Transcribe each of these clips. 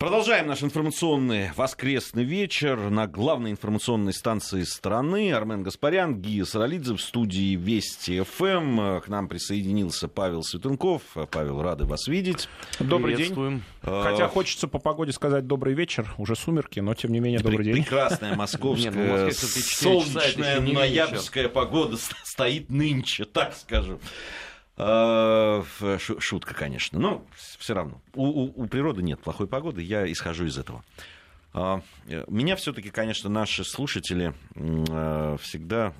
Продолжаем наш информационный воскресный вечер на главной информационной станции страны. Армен Гаспарян, Гия Саралидзе в студии Вести ФМ. К нам присоединился Павел Светенков. Павел, рады вас видеть. Добрый день. Хотя хочется по погоде сказать добрый вечер. Уже сумерки, но тем не менее добрый день. Прекрасная московская солнечная ноябрьская погода стоит нынче, так скажу. Э, шутка, конечно, но все равно. У, у, у природы нет плохой погоды, я исхожу из этого. А, э, меня все-таки, конечно, наши слушатели э, всегда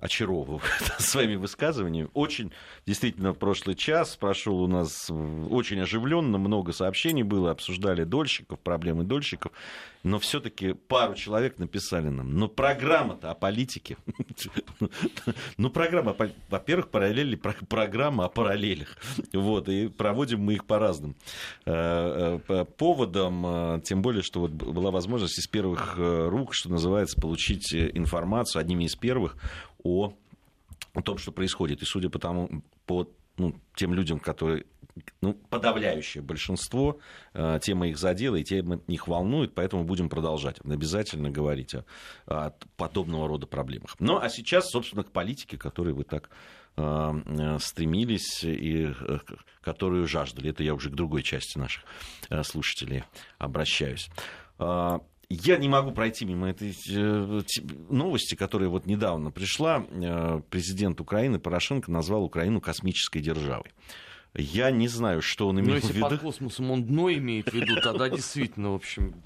очаровывают своими высказываниями. Очень, действительно, в прошлый час прошел у нас очень оживленно, много сообщений было, обсуждали дольщиков, проблемы дольщиков, но все-таки пару человек написали нам. Но программа-то о политике. Ну, программа, во-первых, параллели, программа о параллелях. Вот, и проводим мы их по разным э, э, поводам, э, тем более, что вот была возможность из первых рук, что называется, получить информацию, одними из первых, о том, что происходит. И судя по тому, по ну, тем людям, которые ну, подавляющее большинство, э, тема их задела, и тема их волнует, поэтому будем продолжать обязательно говорить о, о подобного рода проблемах. Ну, а сейчас, собственно, к политике, которой вы так э, э, стремились и которую жаждали. Это я уже к другой части наших слушателей обращаюсь я не могу пройти мимо этой э, новости, которая вот недавно пришла. Э, президент Украины Порошенко назвал Украину космической державой. Я не знаю, что он имеет в виду. Но если под космосом он дно имеет в виду, тогда действительно, в общем,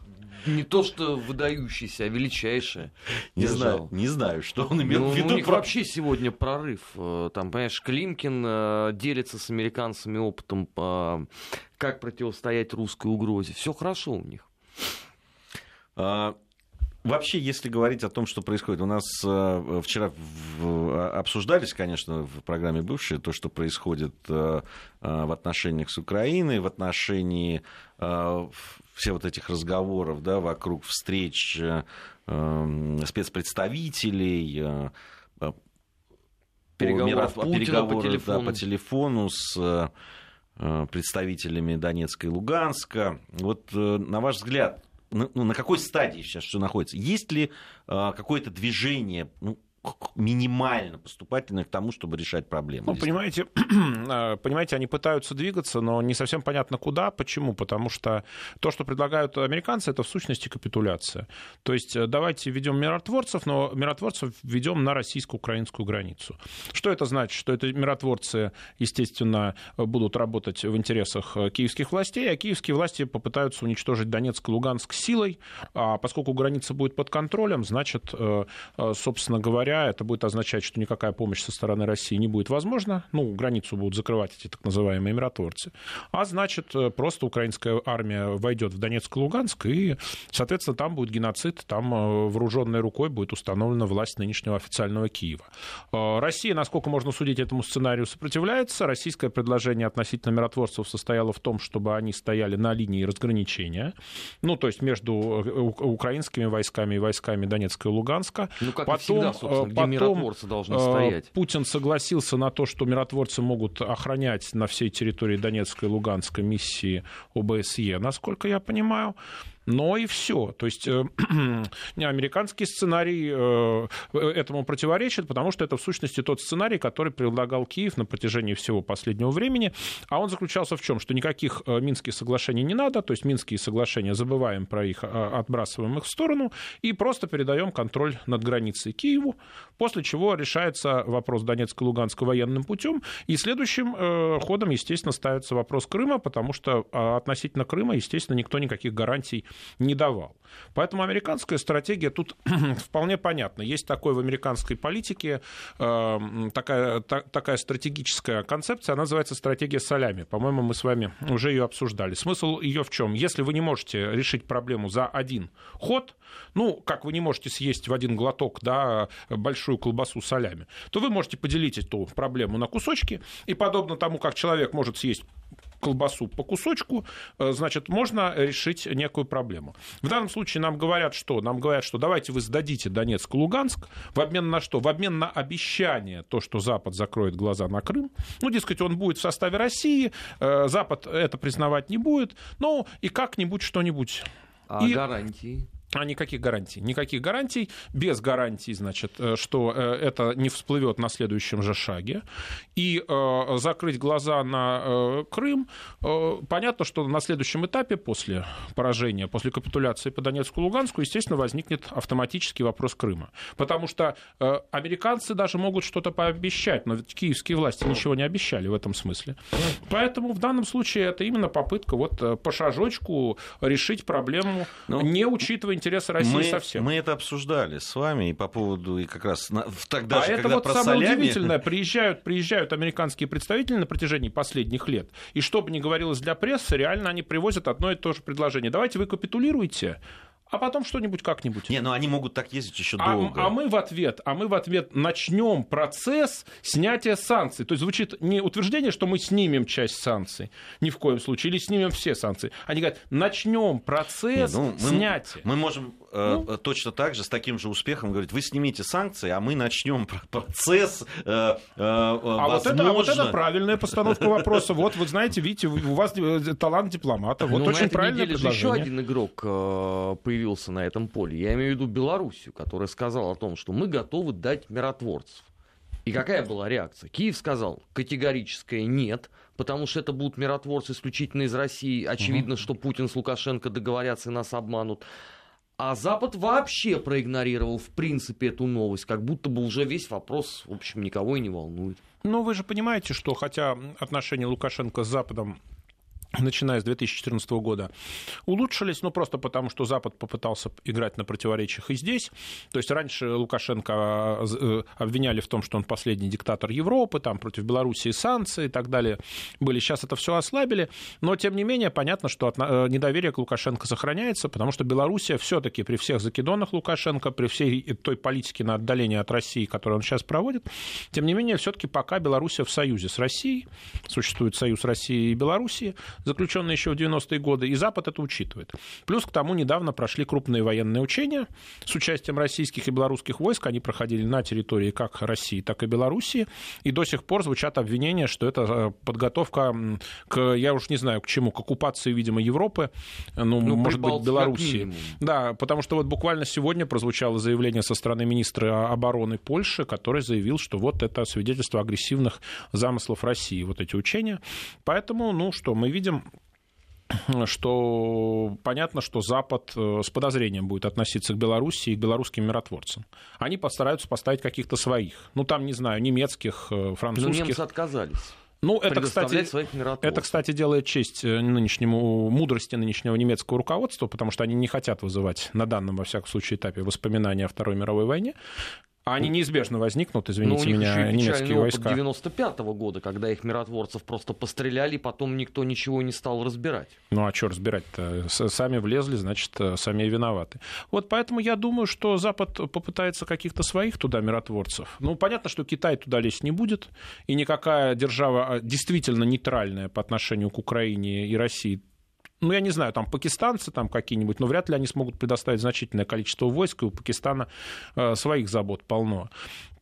не то, что выдающийся, а величайшее. Не знаю, не знаю, что он имел ну, в виду. У них про... вообще сегодня прорыв. Э, там, понимаешь, Климкин делится с американцами опытом, как противостоять русской угрозе. Все хорошо у них. А, вообще, если говорить о том, что происходит, у нас э, вчера а, обсуждались, конечно, в программе бывшие, то, что происходит э, э, в отношениях с Украиной, в отношении все вот этих разговоров да, вокруг встреч спецпредставителей, переговоров, по, переговоров по, телефону. Да, по телефону с представителями Донецка и Луганска. Вот, на ваш взгляд, ну, на какой стадии сейчас все находится? Есть ли э, какое-то движение, ну, минимально поступательное к тому, чтобы решать проблемы. Ну, понимаете, а, понимаете, они пытаются двигаться, но не совсем понятно куда. Почему? Потому что то, что предлагают американцы, это в сущности капитуляция. То есть э, давайте введем миротворцев, но миротворцев введем на российско-украинскую границу. Что это значит? Что это миротворцы, естественно, будут работать в интересах э, киевских властей, а киевские власти попытаются уничтожить Донецк и Луганск силой, а поскольку граница будет под контролем, значит, э, собственно говоря, говоря, это будет означать, что никакая помощь со стороны России не будет возможна. Ну, границу будут закрывать эти так называемые миротворцы. А значит, э, просто украинская армия войдет в Донецк и Луганск, и, соответственно, там будет геноцид, там э, вооруженной рукой будет установлена власть нынешнего официального Киева. Э, Россия, насколько можно судить, этому сценарию сопротивляется. Российское предложение относительно миротворцев состояло в том, чтобы они стояли на линии разграничения, ну, то есть между украинскими войсками и войсками Донецка и Луганска. Ну, как Потом, всегда, где Потом миротворцы должны стоять. Путин согласился на то, что миротворцы могут охранять на всей территории Донецкой и Луганской миссии ОБСЕ, насколько я понимаю но и все. То есть э, американский сценарий э, этому противоречит, потому что это в сущности тот сценарий, который предлагал Киев на протяжении всего последнего времени. А он заключался в чем? Что никаких э, Минских соглашений не надо, то есть Минские соглашения забываем про их, отбрасываем их в сторону и просто передаем контроль над границей Киеву, после чего решается вопрос Луганска военным путем. И следующим ходом, естественно, ставится вопрос Крыма, потому что относительно Крыма, естественно, никто никаких гарантий не давал. Поэтому американская стратегия тут вполне понятна. Есть такое в американской политике э, такая, та, такая стратегическая концепция, она называется стратегия солями. По-моему, мы с вами уже ее обсуждали. Смысл ее в чем? Если вы не можете решить проблему за один ход, ну, как вы не можете съесть в один глоток да, большую колбасу солями, то вы можете поделить эту проблему на кусочки, и подобно тому, как человек может съесть колбасу по кусочку, э, значит, можно решить некую проблему. В данном случае нам говорят, что? Нам говорят, что давайте вы сдадите Донецк и Луганск в обмен на что? В обмен на обещание, то, что Запад закроет глаза на Крым. Ну, дескать, он будет в составе России, э, Запад это признавать не будет, ну, и как-нибудь что-нибудь. А и... гарантии? А никаких гарантий. Никаких гарантий. Без гарантий, значит, э, что э, это не всплывет на следующем же шаге. И э, закрыть глаза на э, Крым. Э, понятно, что на следующем этапе, после поражения, после капитуляции по Донецку и Луганску, естественно, возникнет автоматический вопрос Крыма. Потому что э, американцы даже могут что-то пообещать, но ведь киевские власти ничего не обещали в этом смысле. Поэтому в данном случае это именно попытка вот э, по шажочку решить проблему, ну, не учитывая интересы России мы, совсем. Мы это обсуждали с вами и по поводу и как раз на, тогда а же, это когда вот про самое солями... удивительное. Приезжают, приезжают американские представители на протяжении последних лет, и что бы ни говорилось для прессы, реально они привозят одно и то же предложение. Давайте вы капитулируете, а потом что-нибудь как-нибудь. Не, ну они могут так ездить еще а, долго. А мы в ответ, а мы в ответ начнем процесс снятия санкций. То есть звучит не утверждение, что мы снимем часть санкций, ни в коем случае, или снимем все санкции. Они говорят, начнем процесс не, ну, мы, снятия. Мы можем э, ну, точно так же с таким же успехом говорить, вы снимите санкции, а мы начнем процесс. Э, э, а, вот это, а вот это правильная постановка вопроса. Вот вы знаете, видите, у вас э, талант дипломата. Вот ну, очень правильное предложение. еще один игрок э, появился появился на этом поле. Я имею в виду Белоруссию, которая сказала о том, что мы готовы дать миротворцев. И какая была реакция? Киев сказал категорическое нет, потому что это будут миротворцы исключительно из России. Очевидно, угу. что Путин с Лукашенко договорятся и нас обманут. А Запад вообще проигнорировал, в принципе, эту новость, как будто бы уже весь вопрос, в общем, никого и не волнует. Ну, вы же понимаете, что хотя отношения Лукашенко с Западом начиная с 2014 года, улучшились, ну, просто потому, что Запад попытался играть на противоречиях и здесь. То есть раньше Лукашенко э, обвиняли в том, что он последний диктатор Европы, там против Белоруссии санкции и так далее были. Сейчас это все ослабили, но, тем не менее, понятно, что э, недоверие к Лукашенко сохраняется, потому что Белоруссия все-таки при всех закидонах Лукашенко, при всей той политике на отдаление от России, которую он сейчас проводит, тем не менее, все-таки пока Белоруссия в союзе с Россией, существует союз России и Белоруссии, заключенные еще в 90-е годы, и Запад это учитывает. Плюс к тому недавно прошли крупные военные учения с участием российских и белорусских войск. Они проходили на территории как России, так и Белоруссии. И до сих пор звучат обвинения, что это э, подготовка к, я уж не знаю, к чему, к оккупации, видимо, Европы, ну, ну может быть, Белоруссии. Да, потому что вот буквально сегодня прозвучало заявление со стороны министра обороны Польши, который заявил, что вот это свидетельство агрессивных замыслов России, вот эти учения. Поэтому, ну что, мы видим что понятно, что Запад э, с подозрением будет относиться к Беларуси и к белорусским миротворцам. Они постараются поставить каких-то своих. Ну, там, не знаю, немецких, э, французских. Но немцы отказались. Ну, это кстати, это, кстати, делает честь э, нынешнему мудрости нынешнего немецкого руководства, потому что они не хотят вызывать на данном, во всяком случае, этапе воспоминания о Второй мировой войне. А они неизбежно возникнут, извините ну, меня, немецкие войска. 95 -го года, когда их миротворцев просто постреляли, потом никто ничего не стал разбирать. Ну а что разбирать-то? Сами влезли, значит, э, сами и виноваты. Вот поэтому я думаю, что Запад попытается каких-то своих туда миротворцев. Ну, понятно, что Китай туда лезть не будет, и никакая держава а, действительно нейтральная по отношению к Украине и России ну, я не знаю, там пакистанцы там какие-нибудь, но вряд ли они смогут предоставить значительное количество войск, и у Пакистана э, своих забот полно.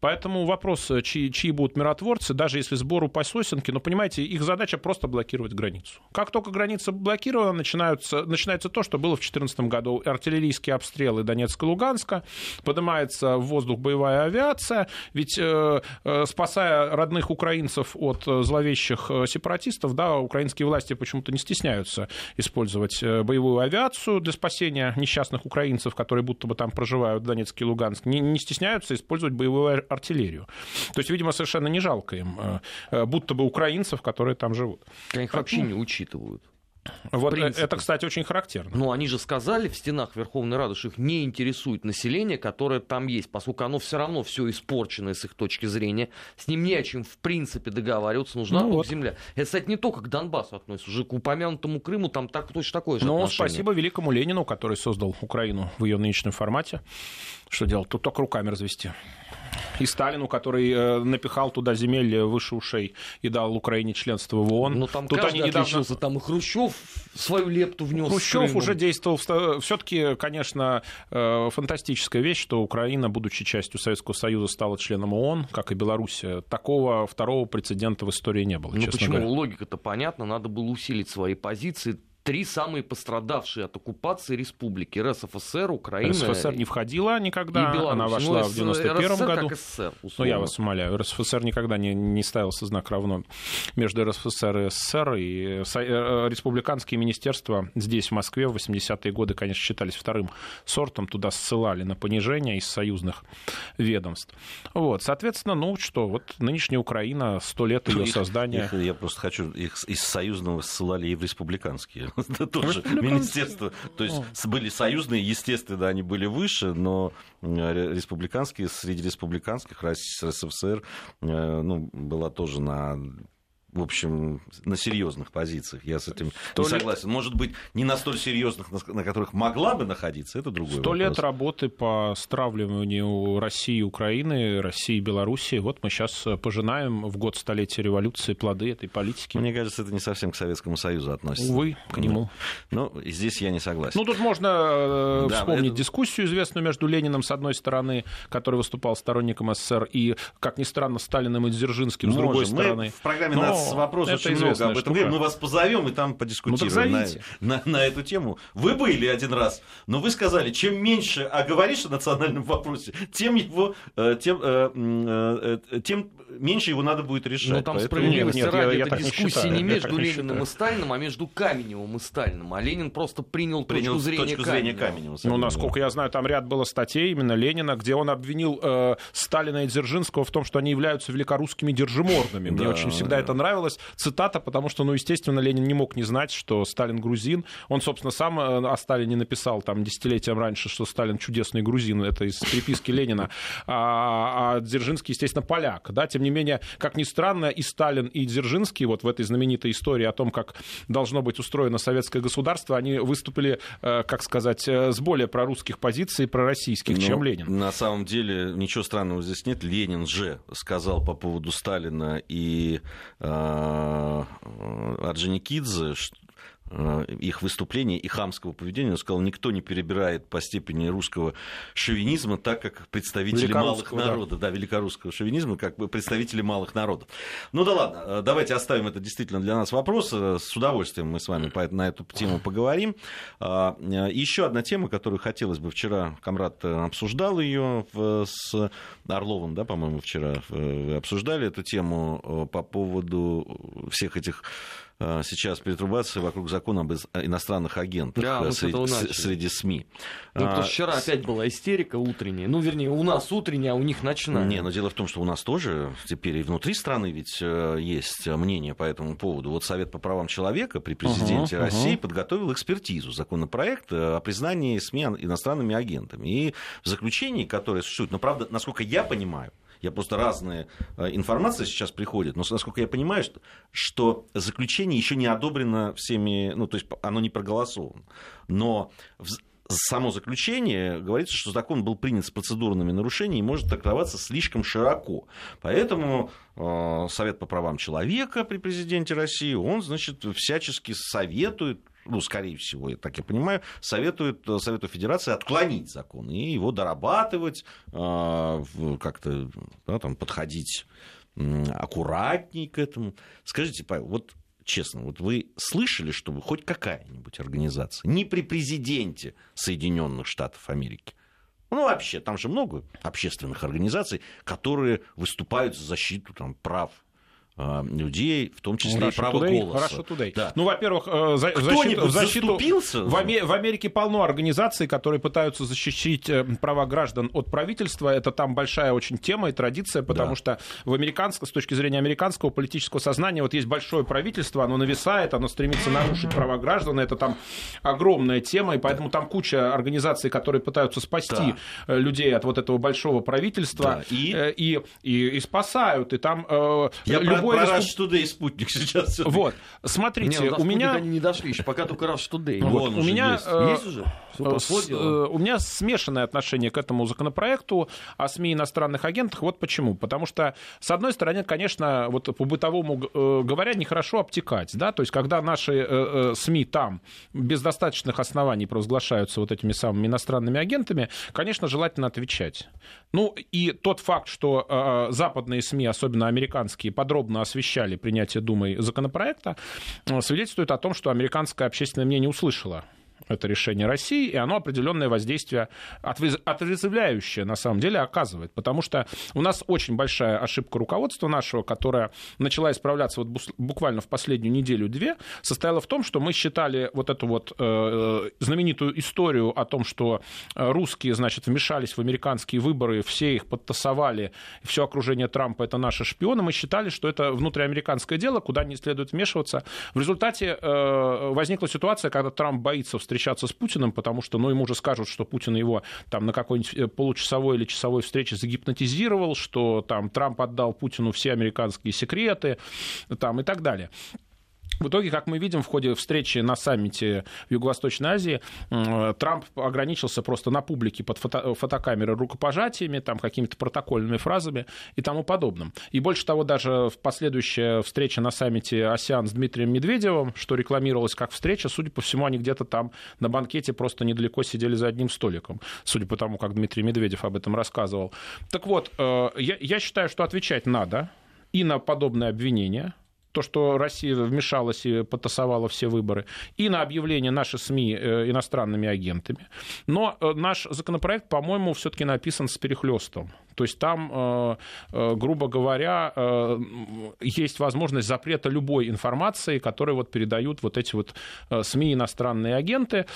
Поэтому вопрос, э, чьи, чьи будут миротворцы, даже если сбору по сосенке, но, понимаете, их задача просто блокировать границу. Как только граница блокирована, начинаются, начинается то, что было в 2014 году. Артиллерийские обстрелы Донецка и Луганска, поднимается в воздух боевая авиация, ведь э, э, спасая родных украинцев от э, зловещих э, сепаратистов, да, украинские власти почему-то не стесняются использовать боевую авиацию для спасения несчастных украинцев, которые будто бы там проживают в Донецке и Луганске, не, не стесняются использовать боевую артиллерию. То есть, видимо, совершенно не жалко им, э, э, будто бы украинцев, которые там живут. Их вообще не учитывают. Вот э, это, кстати, очень характерно. Ну, они же сказали в стенах Верховной Рады, что их не интересует население, которое там есть, поскольку оно все равно все испорчено с их точки зрения. С ним не о чем, в принципе, договариваться. Нужна ну вот. земля. Это, кстати, не только к Донбассу относится. Уже к упомянутому Крыму там так, точно такое же Ну, отношение. спасибо великому Ленину, который создал Украину в ее нынешнем формате. Что делать? Тут только руками развести. И Сталину, который напихал туда земель выше ушей и дал Украине членство в ООН. Но ну, там Тут каждый они недавно... отличился, там и Хрущев свою лепту внес. Хрущев уже действовал. Все-таки, конечно, фантастическая вещь, что Украина, будучи частью Советского Союза, стала членом ООН, как и Беларусь. Такого второго прецедента в истории не было. Ну почему? Логика-то понятна. Надо было усилить свои позиции три самые пострадавшие от оккупации республики. РСФСР, Украина... РСФСР не входила никогда, и она вошла ну, в 91 году. Как СССР, ну, я вас умоляю, РСФСР никогда не, не ставился знак равно между РСФСР и СССР. И э, э, республиканские министерства здесь, в Москве, в 80-е годы, конечно, считались вторым сортом. Туда ссылали на понижение из союзных ведомств. Вот, соответственно, ну что, вот нынешняя Украина, сто лет ее создания... Их, я просто хочу, их из союзного ссылали и в республиканские тоже министерство. То есть были союзные, естественно, они были выше, но республиканские, среди республиканских РСФСР э, ну, была тоже на в общем, на серьезных позициях. Я с этим не согласен. Может быть, не на столь серьезных, на которых могла бы находиться, это другое. Сто лет работы по стравливанию России и Украины, России и Белоруссии. Вот мы сейчас пожинаем в год столетия революции плоды этой политики. Мне кажется, это не совсем к Советскому Союзу относится. Увы, к нему. Ну, здесь я не согласен. Ну, тут можно э, да, вспомнить это... дискуссию известную между Лениным, с одной стороны, который выступал сторонником СССР, и, как ни странно, Сталиным и Дзержинским, с другой стороны. Мы в программе Но нас вопрос это очень много об этом. Штука. Мы вас позовем и там подискутируем ну, на, на, на эту тему. Вы были один раз, но вы сказали, чем меньше оговоришь о национальном вопросе, тем его, э, тем, э, э, тем меньше его надо будет решать. Но там справедливости нет, ради, я, я это дискуссия не, не между Лениным не и Сталиным, а между Каменевым и Сталином. А Ленин просто принял, принял точку зрения точку Каменева. Каменева ну, насколько я знаю, там ряд было статей именно Ленина, где он обвинил э, Сталина и Дзержинского в том, что они являются великорусскими держимордами. Мне очень всегда да. это нравилось. Цитата, потому что, ну, естественно, Ленин не мог не знать, что Сталин грузин. Он, собственно, сам э, о Сталине написал там десятилетием раньше, что Сталин чудесный грузин. Это из переписки Ленина. А, а Дзержинский, естественно, поляк. Да? Тем не менее, как ни странно, и Сталин, и Дзержинский вот в этой знаменитой истории о том, как должно быть устроено советское государство, они выступили, э, как сказать, э, с более прорусских позиций, пророссийских, Но чем ну, Ленин. На самом деле ничего странного здесь нет. Ленин же сказал по поводу Сталина и э, Орджоникидзе, Э, их выступления и хамского поведения. Он сказал, никто не перебирает по степени русского шовинизма так, как представители малых народов. Да. да, великорусского шовинизма, как представители малых народов. Ну да ладно, э, давайте оставим это действительно для нас вопрос. Э, с удовольствием мы с вами на эту тему поговорим. А, Еще одна тема, которую хотелось бы вчера, Камрад обсуждал ее с Орловым, да, по-моему, вчера обсуждали эту тему по поводу всех этих Э, сейчас перетрубации вокруг закона об иностранных агентах да, э, среди, среди СМИ. Ну, потому что а, вчера опять была истерика утренняя. Ну, вернее, у нас утренняя, а у них ночная. Не, но дело в том, что у нас тоже теперь и внутри страны ведь э, есть мнение по этому поводу. Вот Совет по правам человека при президенте uh-huh, России uh-huh. подготовил экспертизу законопроект о признании СМИ иностранными агентами. И в заключении, которое существует, но правда, насколько я понимаю, я просто разные э, информация сейчас приходит, но насколько я понимаю, что, что заключение еще не одобрено всеми, ну то есть оно не проголосовано. Но само заключение говорится, что закон был принят с процедурными нарушениями и может трактоваться слишком широко. Поэтому э, Совет по правам человека при президенте России, он, значит, всячески советует ну, скорее всего, я так я понимаю, советует Совету Федерации отклонить закон и его дорабатывать, а, как-то да, там, подходить аккуратней к этому. Скажите, Павел, вот честно, вот вы слышали, чтобы хоть какая-нибудь организация, не при президенте Соединенных Штатов Америки, ну, вообще, там же много общественных организаций, которые выступают за защиту там, прав людей, в том числе Russia и право Today, голоса. Russia Today. Да. Ну, во-первых, э, за, защиту, защиту в, в Америке полно организаций, которые пытаются защитить э, права граждан от правительства. Это там большая очень тема и традиция, потому да. что в американском, с точки зрения американского политического сознания, вот есть большое правительство, оно нависает, оно стремится нарушить права граждан, это там огромная тема, и поэтому там куча организаций, которые пытаются спасти да. Э, людей от вот этого большого правительства да. и... И, и, и спасают, и там... Я любой... про Rush Today и спутник сейчас. Вот, смотрите, Не, ну, до у меня... они не дошли еще, пока только Rush Today. Вот, Вон у меня... есть. э, Есть уже? Э, с- э, У меня смешанное отношение к этому законопроекту о СМИ иностранных агентах. Вот почему. Потому что, с одной стороны, конечно, вот по бытовому э, говоря, нехорошо обтекать. Да? То есть, когда наши э, э, СМИ там без достаточных оснований провозглашаются вот этими самыми иностранными агентами, конечно, желательно отвечать. Ну, и тот факт, что западные СМИ, особенно американские, подробно освещали принятие Думой законопроекта, свидетельствует о том, что американское общественное мнение услышало это решение России, и оно определенное воздействие отрезвляющее на самом деле оказывает. Потому что у нас очень большая ошибка руководства нашего, которая начала исправляться вот буквально в последнюю неделю-две, состояла в том, что мы считали вот эту вот э, знаменитую историю о том, что э, русские, значит, вмешались в американские выборы, все их подтасовали, все окружение Трампа это наши шпионы, мы считали, что это внутриамериканское дело, куда не следует вмешиваться. В результате э, возникла ситуация, когда Трамп боится встречаться с Путиным, потому что, ну, ему уже скажут, что Путин его там на какой-нибудь э, получасовой или часовой встрече загипнотизировал, что там Трамп отдал Путину все американские секреты, там и так далее. В итоге, как мы видим, в ходе встречи на саммите в Юго-Восточной Азии Трамп ограничился просто на публике под фото- фотокамеры рукопожатиями, там, какими-то протокольными фразами и тому подобным. И больше того, даже в последующая встреча на саммите АСИАН с Дмитрием Медведевым, что рекламировалось как встреча, судя по всему, они где-то там на банкете просто недалеко сидели за одним столиком, судя по тому, как Дмитрий Медведев об этом рассказывал. Так вот, э, я, я считаю, что отвечать надо и на подобные обвинения, то, что Россия вмешалась и потасовала все выборы, и на объявление наши СМИ э, иностранными агентами. Но э, наш законопроект, по-моему, все-таки написан с перехлестом. То есть там, э, э, грубо говоря, э, есть возможность запрета любой информации, которую вот передают вот эти вот СМИ иностранные агенты.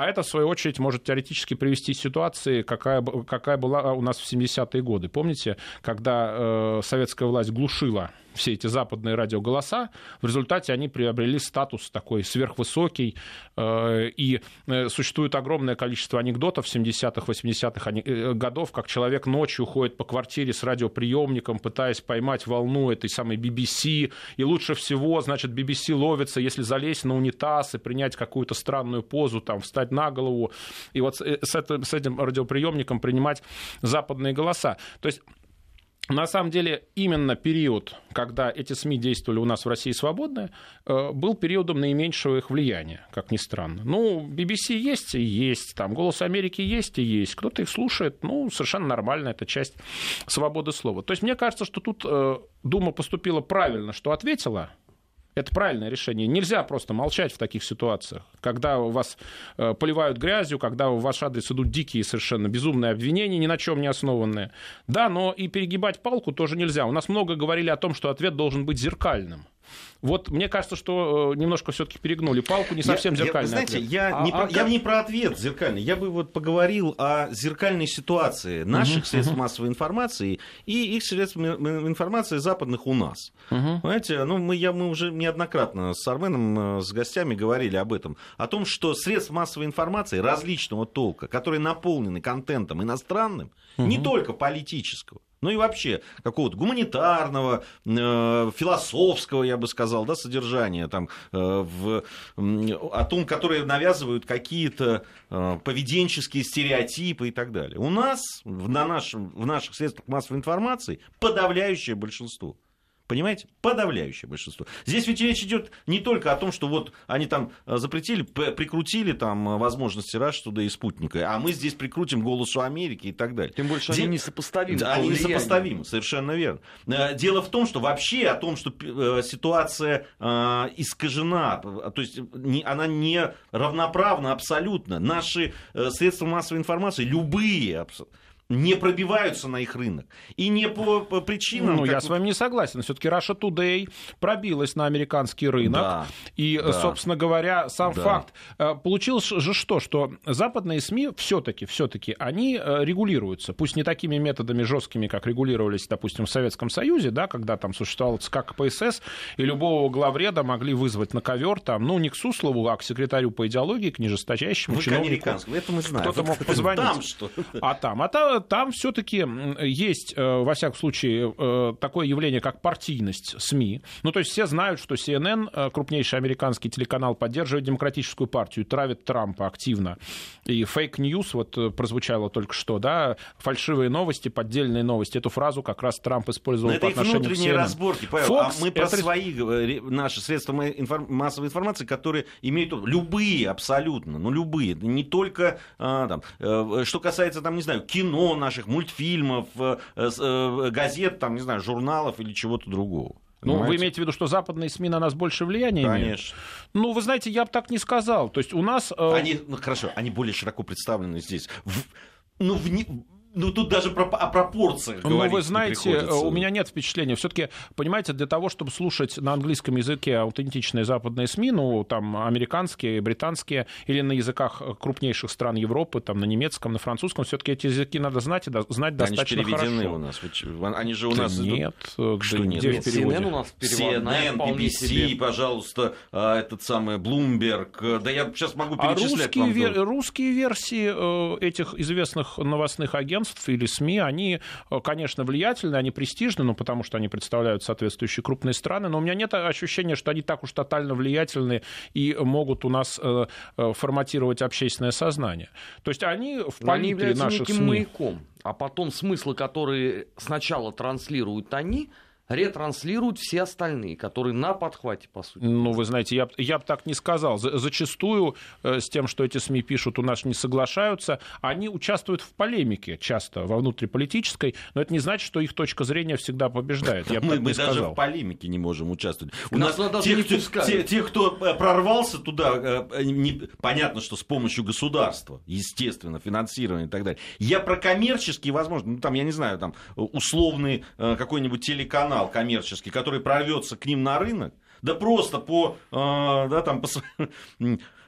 А это, в свою очередь, может теоретически привести к ситуации, какая, какая была у нас в 70-е годы. Помните, когда э, советская власть глушила все эти западные радиоголоса, в результате они приобрели статус такой сверхвысокий, э, и существует огромное количество анекдотов 70-х, 80-х ани- э, годов, как человек ночью ходит по квартире с радиоприемником, пытаясь поймать волну этой самой BBC, и лучше всего, значит, BBC ловится, если залезть на унитаз и принять какую-то странную позу, там, встать на голову, и вот с, э, с этим радиоприемником принимать западные голоса. То есть на самом деле, именно период, когда эти СМИ действовали у нас в России свободно, э, был периодом наименьшего их влияния, как ни странно. Ну, BBC есть и есть, там, «Голос Америки» есть и есть, кто-то их слушает, ну, совершенно нормально, это часть свободы слова. То есть мне кажется, что тут э, Дума поступила правильно, что ответила, это правильное решение. Нельзя просто молчать в таких ситуациях, когда у вас э, поливают грязью, когда в ваш адрес идут дикие совершенно безумные обвинения, ни на чем не основанные. Да, но и перегибать палку тоже нельзя. У нас много говорили о том, что ответ должен быть зеркальным. Вот мне кажется, что э, немножко все-таки перегнули палку, не совсем Я- я- зеркальный вы знаете, ответ. я, А- не а про, как- я не про ответ зеркальный, я бы вот поговорил о зеркальной ситуации наших средств массовой информации и их средств информации западных у нас. Понимаете, ну мы, я, мы уже неоднократно с Арменом, э, с гостями говорили об этом, о том, что средств массовой информации различного толка, которые наполнены контентом иностранным, не только политического, ну и вообще какого-то гуманитарного, э, философского, я бы сказал, да, содержания там, э, в, м, о том, которые навязывают какие-то э, поведенческие стереотипы и так далее. У нас в, на нашем, в наших средствах массовой информации подавляющее большинство. Понимаете? Подавляющее большинство. Здесь ведь речь идет не только о том, что вот они там э, запретили, прикрутили там э, возможности Раш туда и спутника, а мы здесь прикрутим голосу Америки и так далее. Тем больше Де- они несопоставимы. да, они несопоставимы, совершенно верно. Э, Дело в том, что вообще о том, что ситуация искажена, то есть она не равноправна абсолютно. Наши средства массовой информации, любые, абс- не пробиваются на их рынок. И не по, по причинам... Ну, как я с вами не согласен. Все-таки Russia Today пробилась на американский рынок. Да, И, да. собственно говоря, сам Да. факт. э, Получилось же что, что западные СМИ все-таки, все-таки, они э, регулируются. Пусть не такими методами жесткими, как регулировались, допустим, в Советском Союзе, да, когда там существовал ЦК КПСС, и любого главреда могли вызвать на ковер, там, ну, не к Суслову, а к секретарю по идеологии, к нижестоящему Вы к чиновнику. американскому, это мы знаем. Кто-то мог позвонить. Там что? А там, а там там все-таки есть, э, во всяком случае, э, такое явление, как партийность СМИ. Ну, то есть все знают, что CNN, э, крупнейший американский телеканал, поддерживает демократическую партию, травит Трампа активно. И fake news, вот прозвучало только что, да, фальшивые новости, поддельные новости. Эту фразу как раз Трамп использовал Но по это отношению внутренние к CNN. разборки, Павел, Fox а мы про это... свои наши средства массовой информации, которые имеют любые абсолютно, ну любые, не только а, там, что касается там, не знаю, кино наших, мультфильмов, газет, там, не знаю, журналов или чего-то другого. Ну, вы имеете в виду, что западные СМИ на нас больше влияния Конечно. имеют? Конечно. Ну, вы знаете, я бы так не сказал. То есть у нас... Э... Они, ну, хорошо, они более широко представлены здесь. В, ну, в, ну, тут даже про, о пропорциях Ну, вы знаете, у меня нет впечатления. Все-таки, понимаете, для того, чтобы слушать на английском языке аутентичные западные СМИ, ну, там, американские, британские, или на языках крупнейших стран Европы, там, на немецком, на французском, все-таки эти языки надо знать и знать да, достаточно они переведены хорошо. у нас. Они же у нас... Нет. Идут... Что нет? Где в переводе? CNN у нас CNN, BBC, себе. пожалуйста, этот самый Bloomberg. Да я сейчас могу перечислять а русские, вам. Вер... русские версии этих известных новостных агентств или СМИ, они, конечно, влиятельны, они престижны, ну, потому что они представляют соответствующие крупные страны, но у меня нет ощущения, что они так уж тотально влиятельны и могут у нас э, форматировать общественное сознание. То есть они в палитре наших неким СМИ... маяком, а потом смыслы, которые сначала транслируют они, ретранслируют все остальные, которые на подхвате, по сути. Ну, вы знаете, я, я бы так не сказал. За, зачастую э, с тем, что эти СМИ пишут, у нас не соглашаются. Они участвуют в полемике часто, во внутриполитической, но это не значит, что их точка зрения всегда побеждает. Я мы мы даже в полемике не можем участвовать. У нас, нас те, кто, те, те, кто э, прорвался туда, э, не, понятно, что с помощью государства, естественно, финансирования и так далее. Я про коммерческие возможности, ну, там, я не знаю, там, условный какой-нибудь телеканал, канал коммерческий, который прорвется к ним на рынок, да просто по, да, там, по,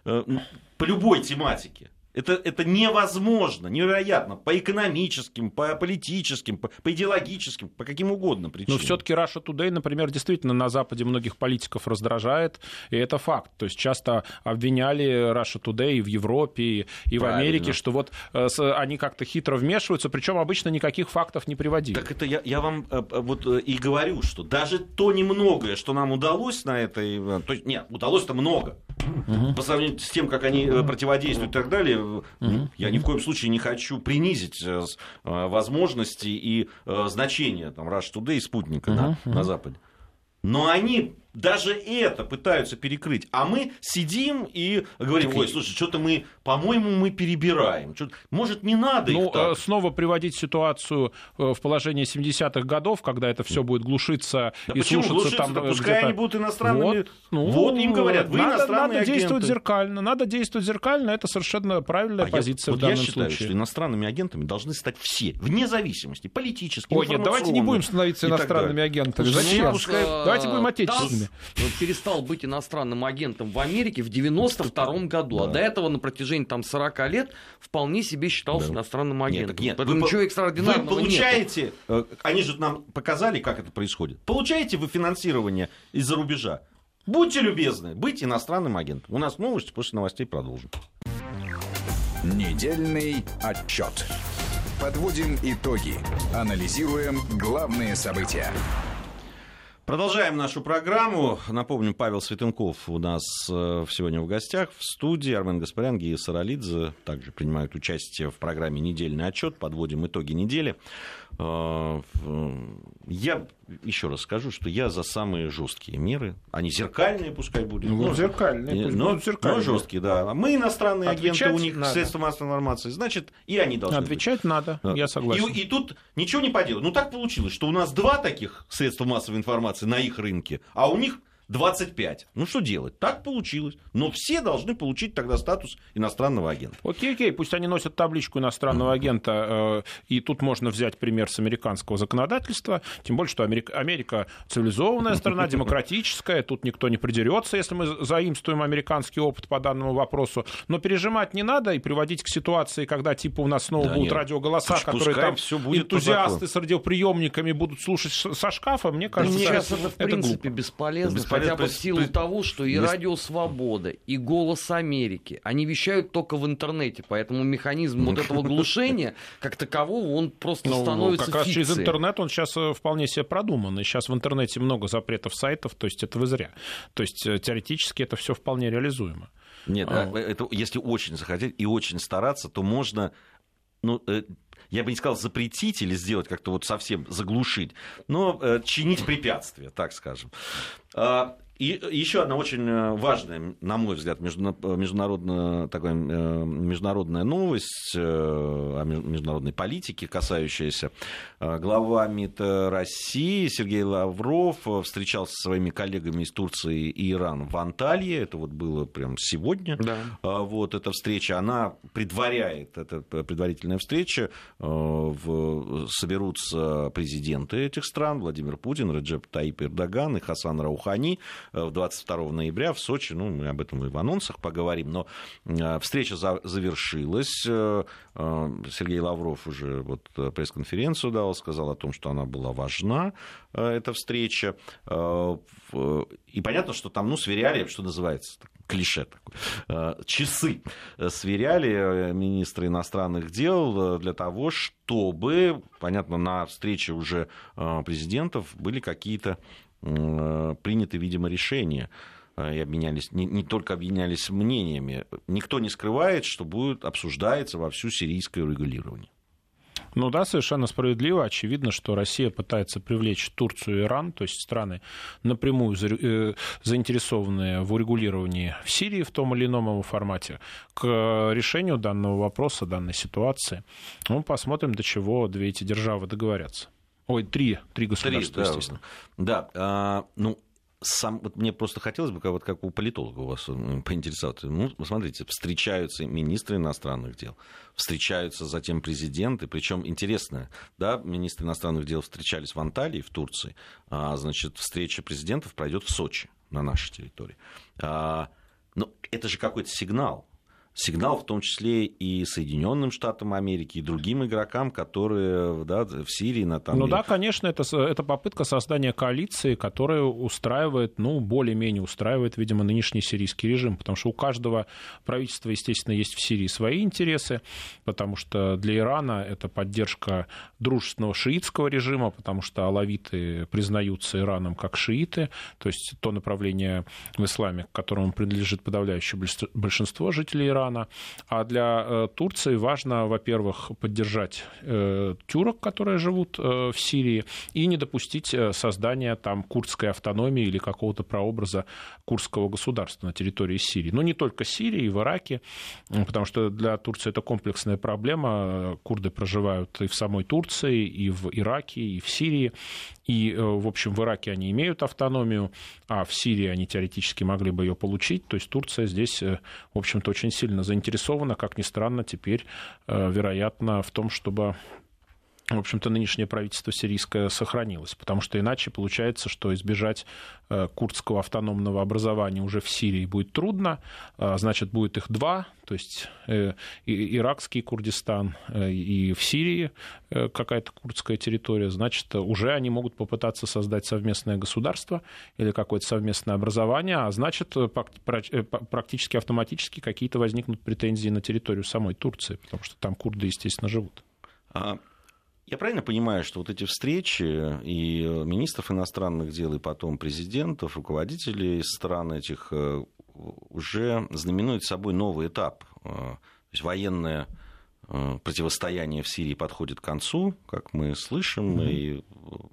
по любой тематике. Это, это невозможно, невероятно, по экономическим, по политическим, по, по идеологическим, по каким угодно причинам. Но все-таки Russia Today, например, действительно на Западе многих политиков раздражает, и это факт. То есть часто обвиняли Russia Today и в Европе, и, и в Америке, что вот э, они как-то хитро вмешиваются, причем обычно никаких фактов не приводили. Так это я, я вам э, вот э, и говорю, что даже то немногое, что нам удалось на этой... То есть, нет, удалось-то много. Угу. По сравнению с тем, как они противодействуют и так далее, угу. я ни в коем случае не хочу принизить э, возможности и значения там, Rush Today и спутника угу. на, на Западе. Но они даже это пытаются перекрыть. А мы сидим и говорим, ой, слушай, что-то мы, по-моему, мы перебираем. Может, не надо ну, их так? снова приводить ситуацию в положение 70-х годов, когда это все будет глушиться да и почему слушаться глушиться? там. Да пускай они будут иностранными. Вот, ну, вот им говорят, вы надо, иностранные надо агенты. действовать зеркально. Надо действовать зеркально. Это совершенно правильная а позиция я, в данном вот я считаю, случае. что иностранными агентами должны стать все, вне зависимости, политически, Ой, нет, давайте не будем становиться иностранными агентами. Зачем? Пускай, давайте будем отечественными. Перестал быть иностранным агентом в Америке в 92 году, да. а до этого на протяжении там 40 лет вполне себе считался да. иностранным агентом. Нет, нет. Поэтому вы, ничего экстраординарного Вы получаете, нету. Э, они же нам показали, как это происходит. Получаете вы финансирование из-за рубежа? Будьте любезны, быть иностранным агентом. У нас новости, после новостей продолжим. Недельный отчет. Подводим итоги. Анализируем главные события. Продолжаем нашу программу. Напомню, Павел Светенков у нас э, сегодня в гостях в студии. Армен Гаспарян, Гия Саралидзе также принимают участие в программе «Недельный отчет». Подводим итоги недели. Э, я еще раз скажу, что я за самые жесткие меры. Они зеркальные, пускай будут. Ну, но, зеркальные, пусть но, будут зеркальные. но жесткие, да. Мы иностранные Отвечать агенты, у них надо. средства массовой информации, значит, и они должны Отвечать быть. надо, я согласен. И, и тут ничего не поделать. Ну, так получилось, что у нас два таких средства массовой информации на их рынке, а у них 25. Ну что делать? Так получилось. Но все должны получить тогда статус иностранного агента. Окей, окей, пусть они носят табличку иностранного агента, э, и тут можно взять пример с американского законодательства, тем более, что Америка, Америка цивилизованная страна, демократическая, тут никто не придерется, если мы заимствуем американский опыт по данному вопросу, но пережимать не надо и приводить к ситуации, когда типа у нас снова Да будут нет. радиоголоса, Пусть- которые там всё будет энтузиасты с радиоприемниками будут слушать со шкафа, мне кажется, Сейчас это, это, в это принципе, глупо. бесполезно. Бесполезно, хотя бы в силу того, что и Радио Свобода, и Голос Америки, они вещают только в интернете, поэтому механизм вот этого глушения, как такового, он просто ну, становится Как раз через интернет он сейчас э, вполне себе продуман, и сейчас в интернете много запретов сайтов, то есть это вы зря. То есть э, теоретически это все вполне реализуемо. Нет, а... Э, это, если очень захотеть и очень стараться, то можно ну, я бы не сказал запретить или сделать как-то вот совсем заглушить, но чинить препятствия, так скажем. А, и еще одна очень э, важная, на мой взгляд, международная, такая, э, международная новость э, о международной политике, касающаяся глава МИД России Сергей Лавров встречался со своими коллегами из Турции и Ирана в Анталии. Это вот было прямо сегодня. Да. Вот эта встреча, она предваряет, это предварительная встреча, в, соберутся президенты этих стран, Владимир Путин, Реджеп Таип Эрдоган и Хасан Раухани 22 ноября в Сочи. Ну, мы об этом и в анонсах поговорим. Но э, встреча завершилась. Э, э, Сергей Лавров уже вот пресс-конференцию дал, сказал о том, что она была важна, эта встреча. И понятно, что там, ну, сверяли, что называется, клише такое, часы сверяли министры иностранных дел для того, чтобы, понятно, на встрече уже президентов были какие-то Э, приняты, видимо, решения э, и обменялись, не, не только обменялись мнениями. Никто не скрывает, что будет обсуждается во всю сирийское урегулирование. Ну да, совершенно справедливо. Очевидно, что Россия пытается привлечь Турцию и Иран, то есть страны напрямую э, заинтересованные в урегулировании в Сирии в том или ином его формате, к решению данного вопроса, данной ситуации. Ну, посмотрим, до чего две эти державы договорятся. Ой, три, три государства, три, естественно. Да, а, ну, сам, вот мне просто хотелось бы, как, вот, как у политолога у вас поинтересоваться. Ну, смотрите, встречаются министры иностранных дел, встречаются затем президенты, причем интересно, да, министры иностранных дел встречались в Анталии, в Турции, а, значит, встреча президентов пройдет в Сочи, на нашей территории. А, но это же какой-то сигнал, сигнал в том числе и Соединенным Штатам Америки, и другим игрокам, которые да, в Сирии на там. Ну да, конечно, это, это попытка создания коалиции, которая устраивает, ну, более-менее устраивает, видимо, нынешний сирийский режим, потому что у каждого правительства, естественно, есть в Сирии свои интересы, потому что для Ирана это поддержка дружественного шиитского режима, потому что алавиты признаются Ираном как шииты, то есть то направление в исламе, к которому принадлежит подавляющее большинство жителей Ирана, Ирана. А для э, Турции важно, во-первых, поддержать э, тюрок, которые живут э, в Сирии, и не допустить создания там курдской автономии или какого-то прообраза курдского государства на территории Сирии. Но не только Сирии, и в Ираке, потому что для Турции это комплексная проблема. Курды проживают и в самой Турции, и в Ираке, и в Сирии. И, в общем, в Ираке они имеют автономию, а в Сирии они теоретически могли бы ее получить. То есть Турция здесь, в общем-то, очень сильно сильно заинтересована, как ни странно, теперь, э, вероятно, в том, чтобы в общем-то, нынешнее правительство сирийское сохранилось, потому что иначе получается, что избежать э, курдского автономного образования уже в Сирии будет трудно, а, значит, будет их два, то есть э, иракский Курдистан и в Сирии какая-то курдская территория, значит, уже они могут попытаться создать совместное государство или какое-то совместное образование, а значит, практически автоматически какие-то возникнут претензии на территорию самой Турции, потому что там курды, естественно, живут. Я правильно понимаю, что вот эти встречи и министров иностранных дел, и потом президентов, руководителей стран этих э, уже знаменует собой новый этап. Э, то есть военное э, противостояние в Сирии подходит к концу, как мы слышим, mm-hmm. и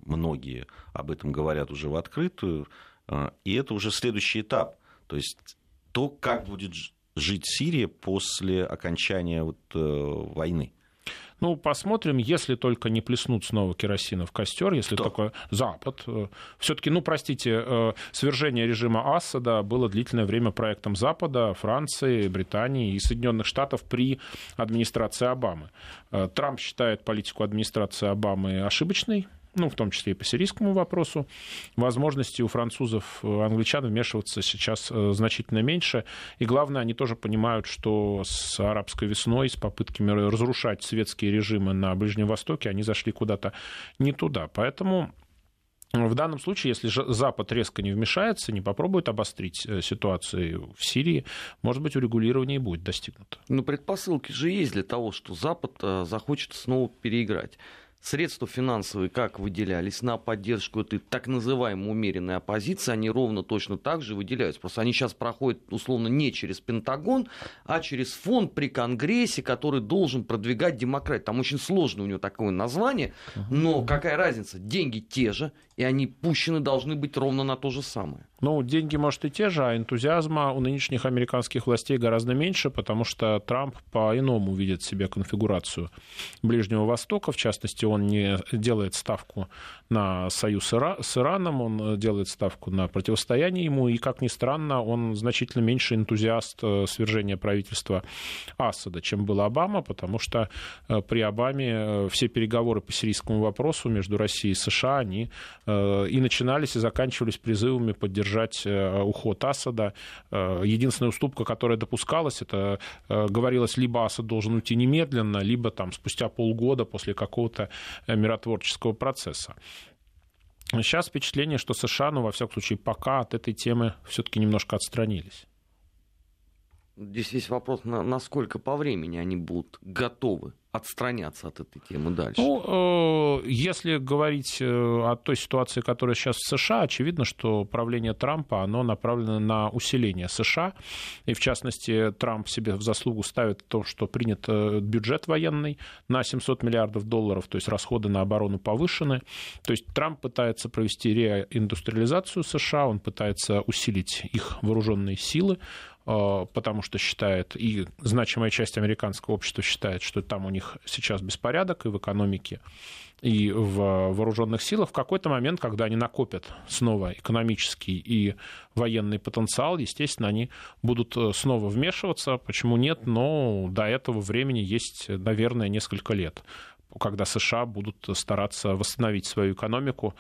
многие об этом говорят уже в открытую. И это уже следующий этап. То есть то, как будет жить Сирия после окончания вот, войны. Ну, посмотрим, если только не плеснут снова керосина в костер, если Кто? только Запад. Э, Все-таки, ну, простите, э, свержение режима Асада было длительное время проектом Запада, Франции, Британии и Соединенных Штатов при администрации Обамы. Э, Трамп считает политику администрации Обамы ошибочной, ну, в том числе и по сирийскому вопросу. Возможности у французов, э, англичан вмешиваться сейчас э, значительно меньше. И главное, они тоже понимают, что с арабской весной, с попытками разрушать светские режимы на Ближнем Востоке, они зашли куда-то не туда. Поэтому В данном случае, если же Запад резко не вмешается, не попробует обострить э, ситуацию в Сирии, может быть, урегулирование и будет достигнуто. Ну, предпосылки же есть для того, что Запад э, захочет снова переиграть средства финансовые как выделялись на поддержку этой так называемой умеренной оппозиции, они ровно точно так же выделяются. Просто они сейчас проходят условно не через Пентагон, а через фонд при Конгрессе, который должен продвигать демократию. Там очень сложное у него такое название, но какая разница? Деньги те же, и они пущены должны быть ровно на то же самое. Ну, деньги, может, и те же, а энтузиазма у нынешних американских властей гораздо меньше, потому что Трамп по-иному видит себе конфигурацию Ближнего Востока. В частности, он не делает ставку на союз с Ираном, он делает ставку на противостояние ему, и, как ни странно, он значительно меньше энтузиаст э, свержения правительства Асада, чем был Обама, потому что э, при Обаме э, все переговоры по сирийскому вопросу между Россией и США, они и начинались и заканчивались призывами поддержать э, уход Асада. Э, единственная уступка, которая допускалась, это говорилось, либо Асад должен уйти немедленно, либо там, спустя полгода после какого-то миротворческого процесса. Сейчас впечатление, что США, ну, во всяком случае, пока от этой темы все-таки немножко отстранились. Здесь есть вопрос, насколько по времени они будут готовы отстраняться от этой темы дальше? Ну, э, если говорить э, о той ситуации, которая сейчас в США, очевидно, что правление Трампа, оно направлено на усиление США. И, в частности, Трамп себе в заслугу ставит то, что принят э, бюджет военный на 700 миллиардов долларов, то есть расходы на оборону повышены. То есть Трамп пытается провести реиндустриализацию США, он пытается усилить их вооруженные силы, потому что считает, и значимая часть американского общества считает, что там у них них сейчас беспорядок и в экономике, и в вооруженных силах, в какой-то момент, когда они накопят снова экономический и военный потенциал, естественно, они будут э, снова вмешиваться. Почему нет? Но до этого времени есть, наверное, несколько лет когда США будут стараться восстановить свою экономику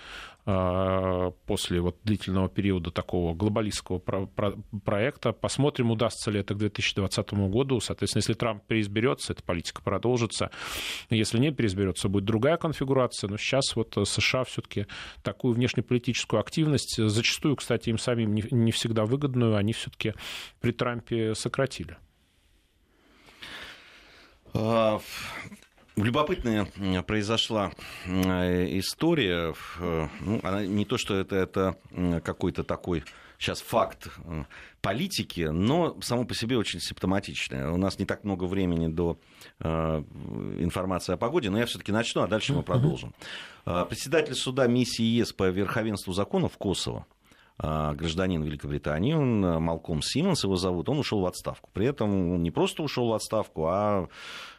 э, после вот длительного периода такого глобалистского проекта. Посмотрим, удастся ли это к 2020 году. Соответственно, если Трамп переизберется, эта политика продолжится. Если не переизберется, будет другая конфигурация. Но сейчас вот США все-таки такую внешнеполитическую активность, зачастую, кстати, им самим не всегда выгодную, они все-таки при Трампе сократили. Любопытная произошла история. Э, ну, она не то, что это, это какой-то такой сейчас факт э, политики, но само по себе очень симптоматичное. У нас не так много времени до э, информации о погоде, но я все-таки начну, а дальше мы продолжим. Председатель суда миссии ЕС по верховенству закона в Косово, гражданин Великобритании, он Малком Симмонс его зовут, он ушел в отставку. При этом он не просто ушел в отставку, а Э,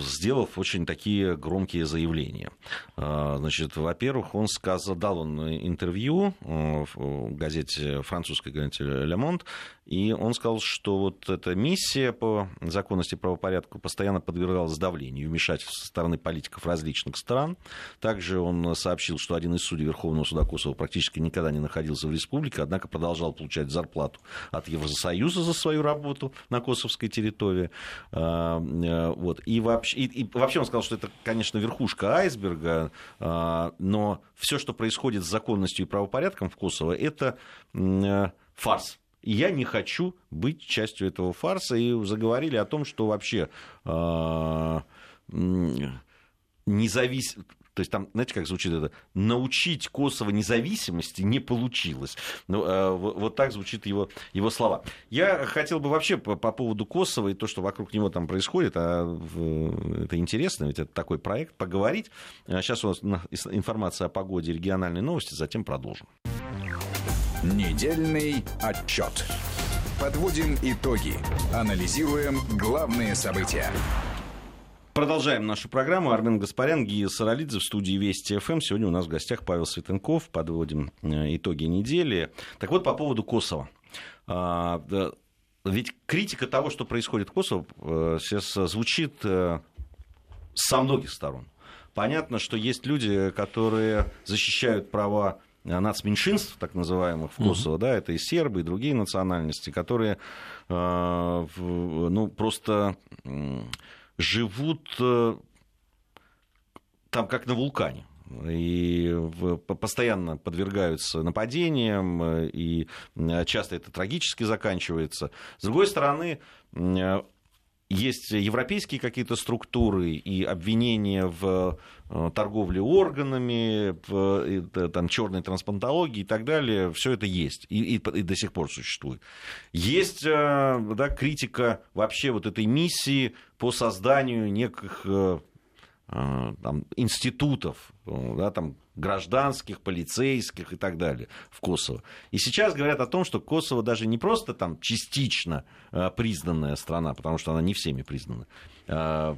сделав очень такие громкие заявления. Э, значит, во-первых, он сказал, дал он интервью э, в газете, французской газете «Ле Монт», и он сказал, что вот эта миссия по законности и правопорядку постоянно подвергалась давлению, вмешательству со стороны политиков различных стран. Также он сообщил, что один из судей Верховного суда Косово практически никогда не находился в республике, однако продолжал получать зарплату от Евросоюза за свою работу на косовской территории. Вот. И, вообще, и, и вообще он сказал, что это, конечно, верхушка айсберга, но все, что происходит с законностью и правопорядком в Косово, это фарс и я не хочу быть частью этого фарса. И заговорили о том, что вообще э, независ... То есть там, знаете, как звучит это? Научить Косово независимости не получилось. Ну, э, вот так звучит его, его слова. Я хотел бы вообще по, по поводу Косово и то, что вокруг него там происходит, а это интересно, ведь это такой проект, поговорить. Сейчас а у нас информация о погоде, региональные новости, затем продолжим. Недельный отчет. Подводим итоги. Анализируем главные события. Продолжаем нашу программу. Армен Гаспарян, Гия Саралидзе в студии Вести ФМ. Сегодня у нас в гостях Павел Светенков. Подводим э, итоги недели. Так вот, по поводу Косово. А, ведь критика того, что происходит в Косово, э, сейчас звучит э, со многих сторон. Понятно, что есть люди, которые защищают права нацменьшинств, так называемых, в Косово, угу. да, это и сербы, и другие национальности, которые, ну, просто живут э, там как на вулкане. и постоянно подвергаются нападениям, и часто это трагически заканчивается. С другой стороны, есть европейские какие-то структуры и обвинения в э, торговле органами, в там, черной трансплантологии и так далее. Все это есть и, и, и до сих пор существует. Есть э, да, критика вообще вот этой миссии по созданию неких э, там, институтов, да, там, гражданских, полицейских и так далее в Косово. И сейчас говорят о том, что Косово даже не просто там частично э, признанная страна, потому что она не всеми признана, а,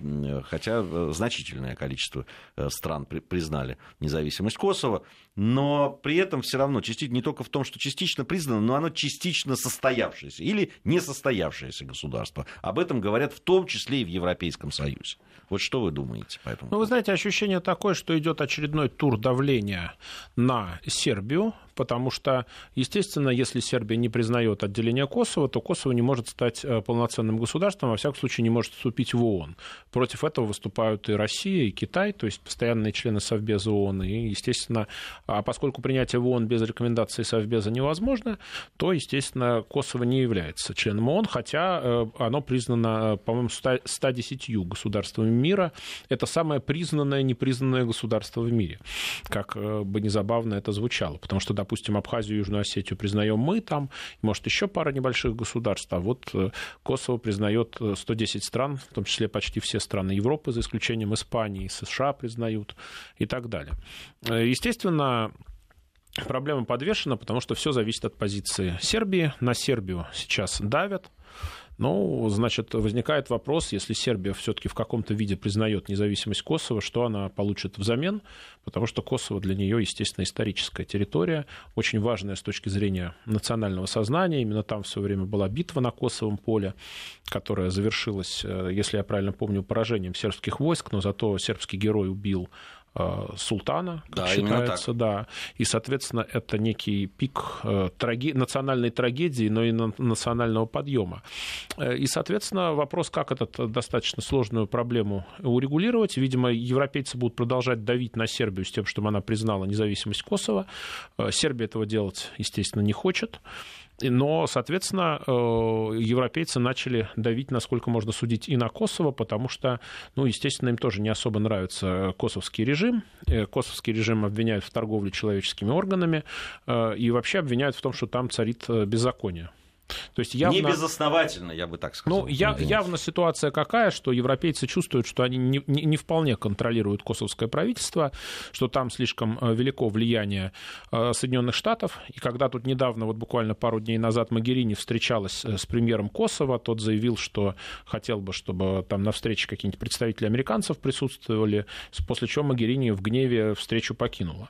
хотя значительное количество э, стран признали независимость Косово, но при этом все равно частично не только в том, что частично признано, но оно частично состоявшееся или несостоявшееся государство. Об этом говорят в том числе и в Европейском Союзе. Вот что вы думаете по этому? Ну, вы знаете, ощущение такое, что идет очередной тур давления на Сербию, потому что, естественно, если Сербия не признает отделение Косово, то Косово не может стать э, полноценным государством, во всяком случае не может вступить в ООН. Против этого выступают и Россия, и Китай, то есть постоянные члены Совбеза ООН. И, естественно, а поскольку принятие в ООН без рекомендации Совбеза невозможно, то, естественно, Косово не является членом ООН, хотя э, оно признано, по-моему, 110 государствами мира. Это самое признанное непризнанное государство в мире, как э, бы незабавно это звучало, потому что допустим, Абхазию и Южную Осетию признаем мы там, может, еще пара небольших государств, а вот э, Косово признает 110 э, стран, в том числе почти все страны Европы, за исключением Испании, США признают и так далее. Э, естественно, проблема подвешена, потому что все зависит от позиции Сербии. На Сербию сейчас давят. Ну, значит, возникает вопрос, если Сербия все-таки в каком-то виде признает независимость Косово, что она получит взамен, потому что Косово для нее, естественно, историческая территория, очень важная с точки зрения национального сознания. Именно там в свое время была битва на Косовом поле, которая завершилась, э, если я правильно помню, поражением сербских войск, но зато сербский герой убил султана, как да, считается, да. И, соответственно, это некий пик э, траги... национальной трагедии, но и национального подъема. Э, и, соответственно, вопрос, как эту достаточно сложную проблему урегулировать. Видимо, европейцы будут продолжать давить на Сербию с тем, чтобы она признала независимость Косово. Сербия этого делать, естественно, не хочет. Но, соответственно, э, европейцы начали давить, насколько можно судить, и на Косово, потому что, ну, естественно, им тоже не особо нравится косовский режим. Э, косовский режим обвиняют в торговле человеческими органами э, и вообще обвиняют в том, что там царит беззаконие. То есть явно... Не безосновательно, я бы так сказал. Ну, я, явно ситуация какая, что европейцы чувствуют, что они не, не, не вполне контролируют косовское правительство, что там слишком э, велико влияние э, Соединенных Штатов. И когда тут недавно, вот буквально пару дней назад, Магерини встречалась э, с премьером Косово, тот заявил, что хотел бы, чтобы там на встрече какие-нибудь представители американцев присутствовали, после чего Магерини в гневе встречу покинула.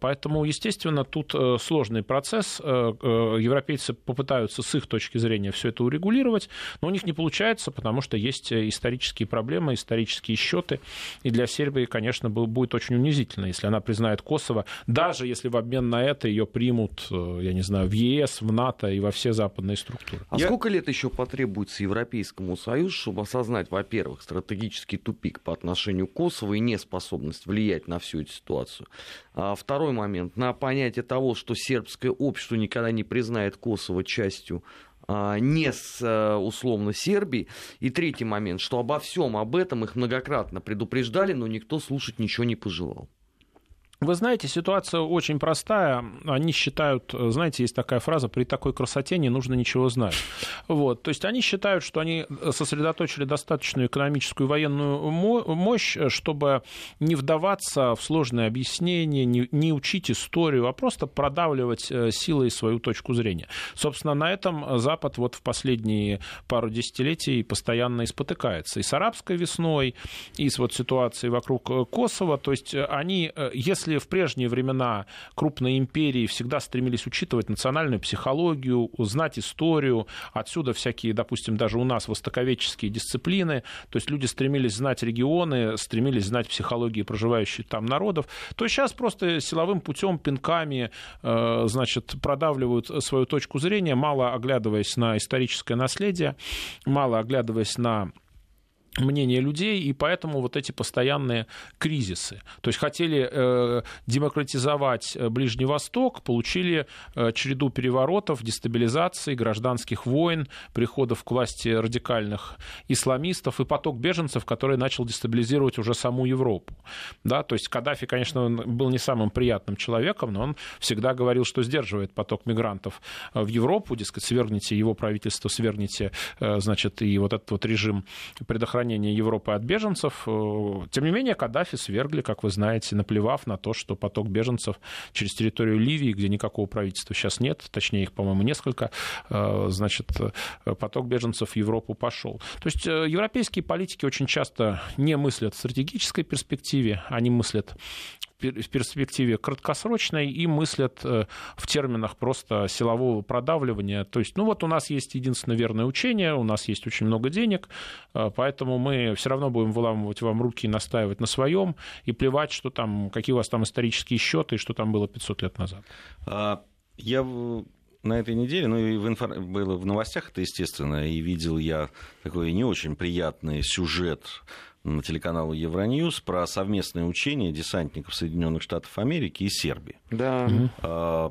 Поэтому, естественно, тут сложный процесс. Европейцы попытаются с их точки зрения все это урегулировать, но у них не получается, потому что есть э, исторические проблемы, исторические счеты, и для Сербии, конечно, будет очень унизительно, если она признает Косово, даже если в обмен на это ее примут, э, я не знаю, в ЕС, в НАТО и во все западные структуры. А я... сколько лет еще потребуется Европейскому Союзу, чтобы осознать, во-первых, стратегический тупик по отношению к Косово и неспособность влиять на всю эту ситуацию? А второй момент, на понятие того, что сербское общество никогда не признает Косово частью а, не с э, условно Сербией. И третий момент, что обо всем об этом их многократно предупреждали, но никто слушать ничего не пожелал. Вы знаете, ситуация очень простая. Они считают, знаете, есть такая фраза, при такой красоте не нужно ничего знать. Вот. То есть они считают, что они сосредоточили достаточную экономическую и военную мощь, чтобы не вдаваться в сложные объяснения, не, не учить историю, а просто продавливать э, силой свою точку зрения. Собственно, на этом Запад вот в последние пару десятилетий постоянно и спотыкается. И с арабской весной, и с вот ситуацией вокруг э, Косово. То есть они, э, если если в прежние времена крупные империи всегда стремились учитывать национальную психологию, знать историю, отсюда всякие, допустим, даже у нас востоковедческие дисциплины, то есть люди стремились знать регионы, стремились знать психологии проживающих там народов, то сейчас просто силовым путем, пинками, э, значит, продавливают свою точку зрения, мало оглядываясь на историческое наследие, мало оглядываясь на мнение людей, и поэтому вот эти постоянные кризисы. То есть хотели э, демократизовать э, Ближний Восток, получили э, череду переворотов, дестабилизации, гражданских войн, приходов к власти радикальных исламистов и поток беженцев, который начал дестабилизировать уже саму Европу. Да, то есть Каддафи, конечно, был не самым приятным человеком, но он всегда говорил, что сдерживает поток мигрантов э, в Европу, дескать, свергните его правительство, свергните, э, значит, и вот этот вот режим предохранения отстранения Европы от беженцев. Э, тем не менее, Каддафи свергли, как вы знаете, наплевав на то, что поток беженцев через территорию Ливии, где никакого правительства сейчас нет, точнее их, по-моему, несколько, э, значит, э, поток беженцев в Европу пошел. То есть европейские политики очень часто не мыслят в стратегической перспективе, они мыслят в перспективе краткосрочной и мыслят э, в терминах просто силового продавливания. То есть, ну вот у нас есть единственное верное учение, у нас есть очень много денег, э, поэтому мы все равно будем выламывать вам руки и настаивать на своем, и плевать, что там, какие у вас там исторические счеты и что там было 500 лет назад. А, я на этой неделе, ну и в инфор... было в новостях это, естественно, и видел я такой не очень приятный сюжет на телеканалу Евроньюз про совместное учение десантников Соединенных Штатов Америки и Сербии. Да. А,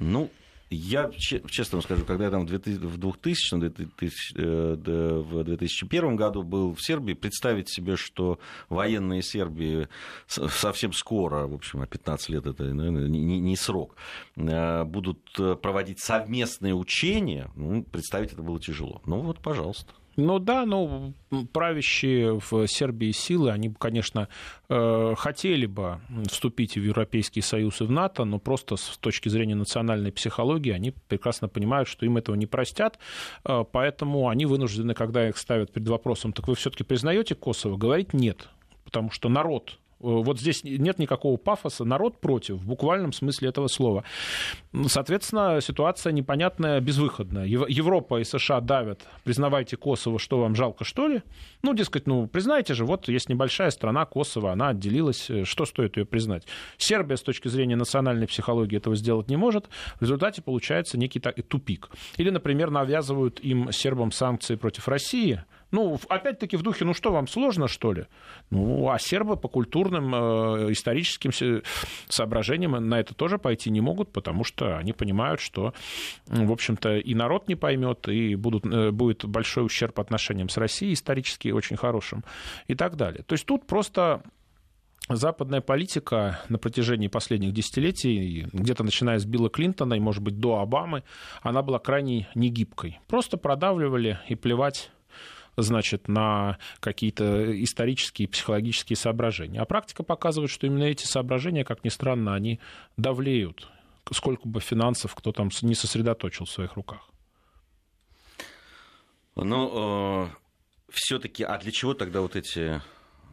ну, я честно вам скажу, когда я там в 2000 э, в 2001 году был в Сербии, представить себе, что военные Сербии совсем скоро, в общем, 15 лет это наверное, не, не срок, э, будут э, проводить совместные учения, ну, представить это было тяжело. Ну вот, пожалуйста. Ну да, ну правящие в Сербии силы, они, конечно, э, хотели бы вступить в Европейский Союз и в НАТО, но просто с точки зрения национальной психологии они прекрасно понимают, что им этого не простят, э, поэтому они вынуждены, когда их ставят перед вопросом, так вы все-таки признаете Косово, говорить нет, потому что народ вот здесь нет никакого пафоса, народ против, в буквальном смысле этого слова. Соответственно, ситуация непонятная, безвыходная. Европа и США давят, признавайте Косово, что вам жалко, что ли? Ну, дескать, ну, признайте же, вот есть небольшая страна Косово, она отделилась, э, что стоит ее признать? Сербия с точки зрения национальной психологии этого сделать не может, в результате получается некий тупик. Или, например, навязывают им, сербам, санкции против России, ну, опять-таки в духе, ну что вам, сложно, что ли? Ну, а сербы по культурным, э, историческим соображениям на это тоже пойти не могут, потому что они понимают, что, в общем-то, и народ не поймет, и будут, э, будет большой ущерб отношениям с Россией, исторически очень хорошим, и так далее. То есть тут просто западная политика на протяжении последних десятилетий, где-то начиная с Билла Клинтона и, может быть, до Обамы, она была крайне негибкой. Просто продавливали и плевать значит, на какие-то исторические и психологические соображения. А практика показывает, что именно эти соображения, как ни странно, они давлеют, сколько бы финансов кто там не сосредоточил в своих руках. Ну, э, все-таки, а для чего тогда вот эти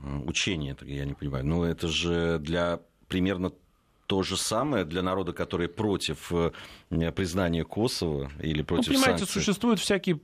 э, учения, я не понимаю? Ну, это же для примерно то же самое для народа, который против э, признания Косово или ну, против ну, понимаете, санкций? существуют всякие,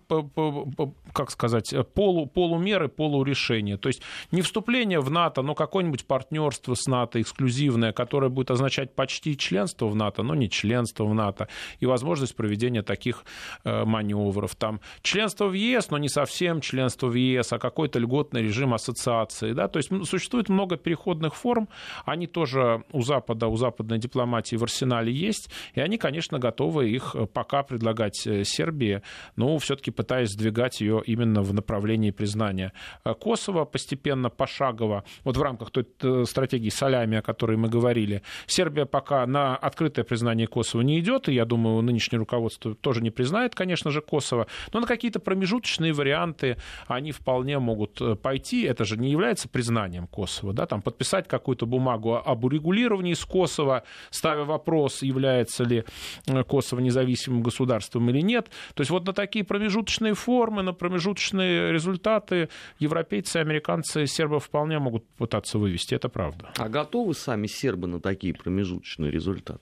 как сказать, полу, полумеры, полурешения. То есть не вступление в НАТО, но какое-нибудь партнерство с НАТО эксклюзивное, которое будет означать почти членство в НАТО, но не членство в НАТО, и возможность проведения таких э, маневров. Там членство в ЕС, но не совсем членство в ЕС, а какой-то льготный режим ассоциации. Да? То есть существует много переходных форм, они тоже у Запада, у Запада западной дипломатии в арсенале есть, и они, конечно, готовы их э, пока предлагать э, Сербии, но все-таки пытаясь сдвигать ее именно в направлении признания э, Косово постепенно, пошагово, вот в рамках той стратегии солями, о которой мы говорили. Сербия пока на открытое признание Косово не идет, и я думаю, нынешнее руководство тоже не признает, конечно же, Косово, но на какие-то промежуточные варианты они вполне могут пойти. Это же не является признанием Косово, да, там подписать какую-то бумагу об урегулировании с Косово, Косово, ставя вопрос, является ли э, Косово независимым государством или нет. То есть вот на такие промежуточные формы, на промежуточные результаты европейцы, американцы, сербы вполне могут пытаться вывести, это правда. А готовы сами сербы на такие промежуточные результаты?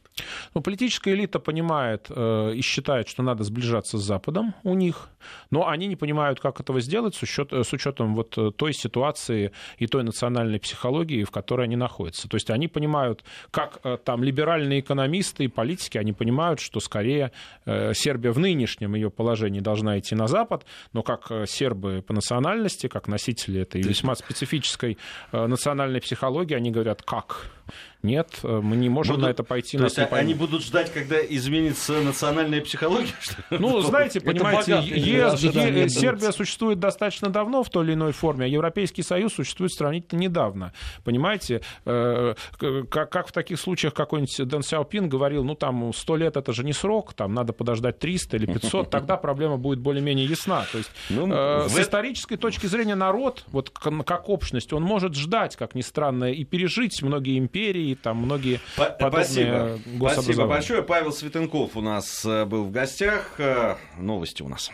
Ну, политическая элита понимает э, и считает, что надо сближаться с Западом у них, но они не понимают, как этого сделать с, учет, с учетом вот той ситуации и той национальной психологии, в которой они находятся. То есть они понимают, как э, там либеральные экономисты и политики, они понимают, что скорее э, Сербия в нынешнем ее положении должна идти на Запад, но как сербы по национальности, как носители этой весьма специфической национальной психологии, они говорят, как? Нет, мы не можем будут, на это пойти. То есть они будут ждать, когда изменится национальная психология? Ну, знаете, понимаете, Сербия существует достаточно давно в той или иной форме, а Европейский Союз существует сравнительно недавно. Понимаете, э, как в таких случаях какой-нибудь Дэн Сяопин говорил, ну там 100 лет это же не срок, там надо подождать 300 или 500, тогда проблема будет более-менее ясна. То есть ну, э, с исторической точки зрения народ, вот как общность, он может ждать, как ни странно, и пережить многие империи, там многие По- подобные Спасибо. Спасибо большое. Павел Светенков у нас э, был в гостях. Новости у нас.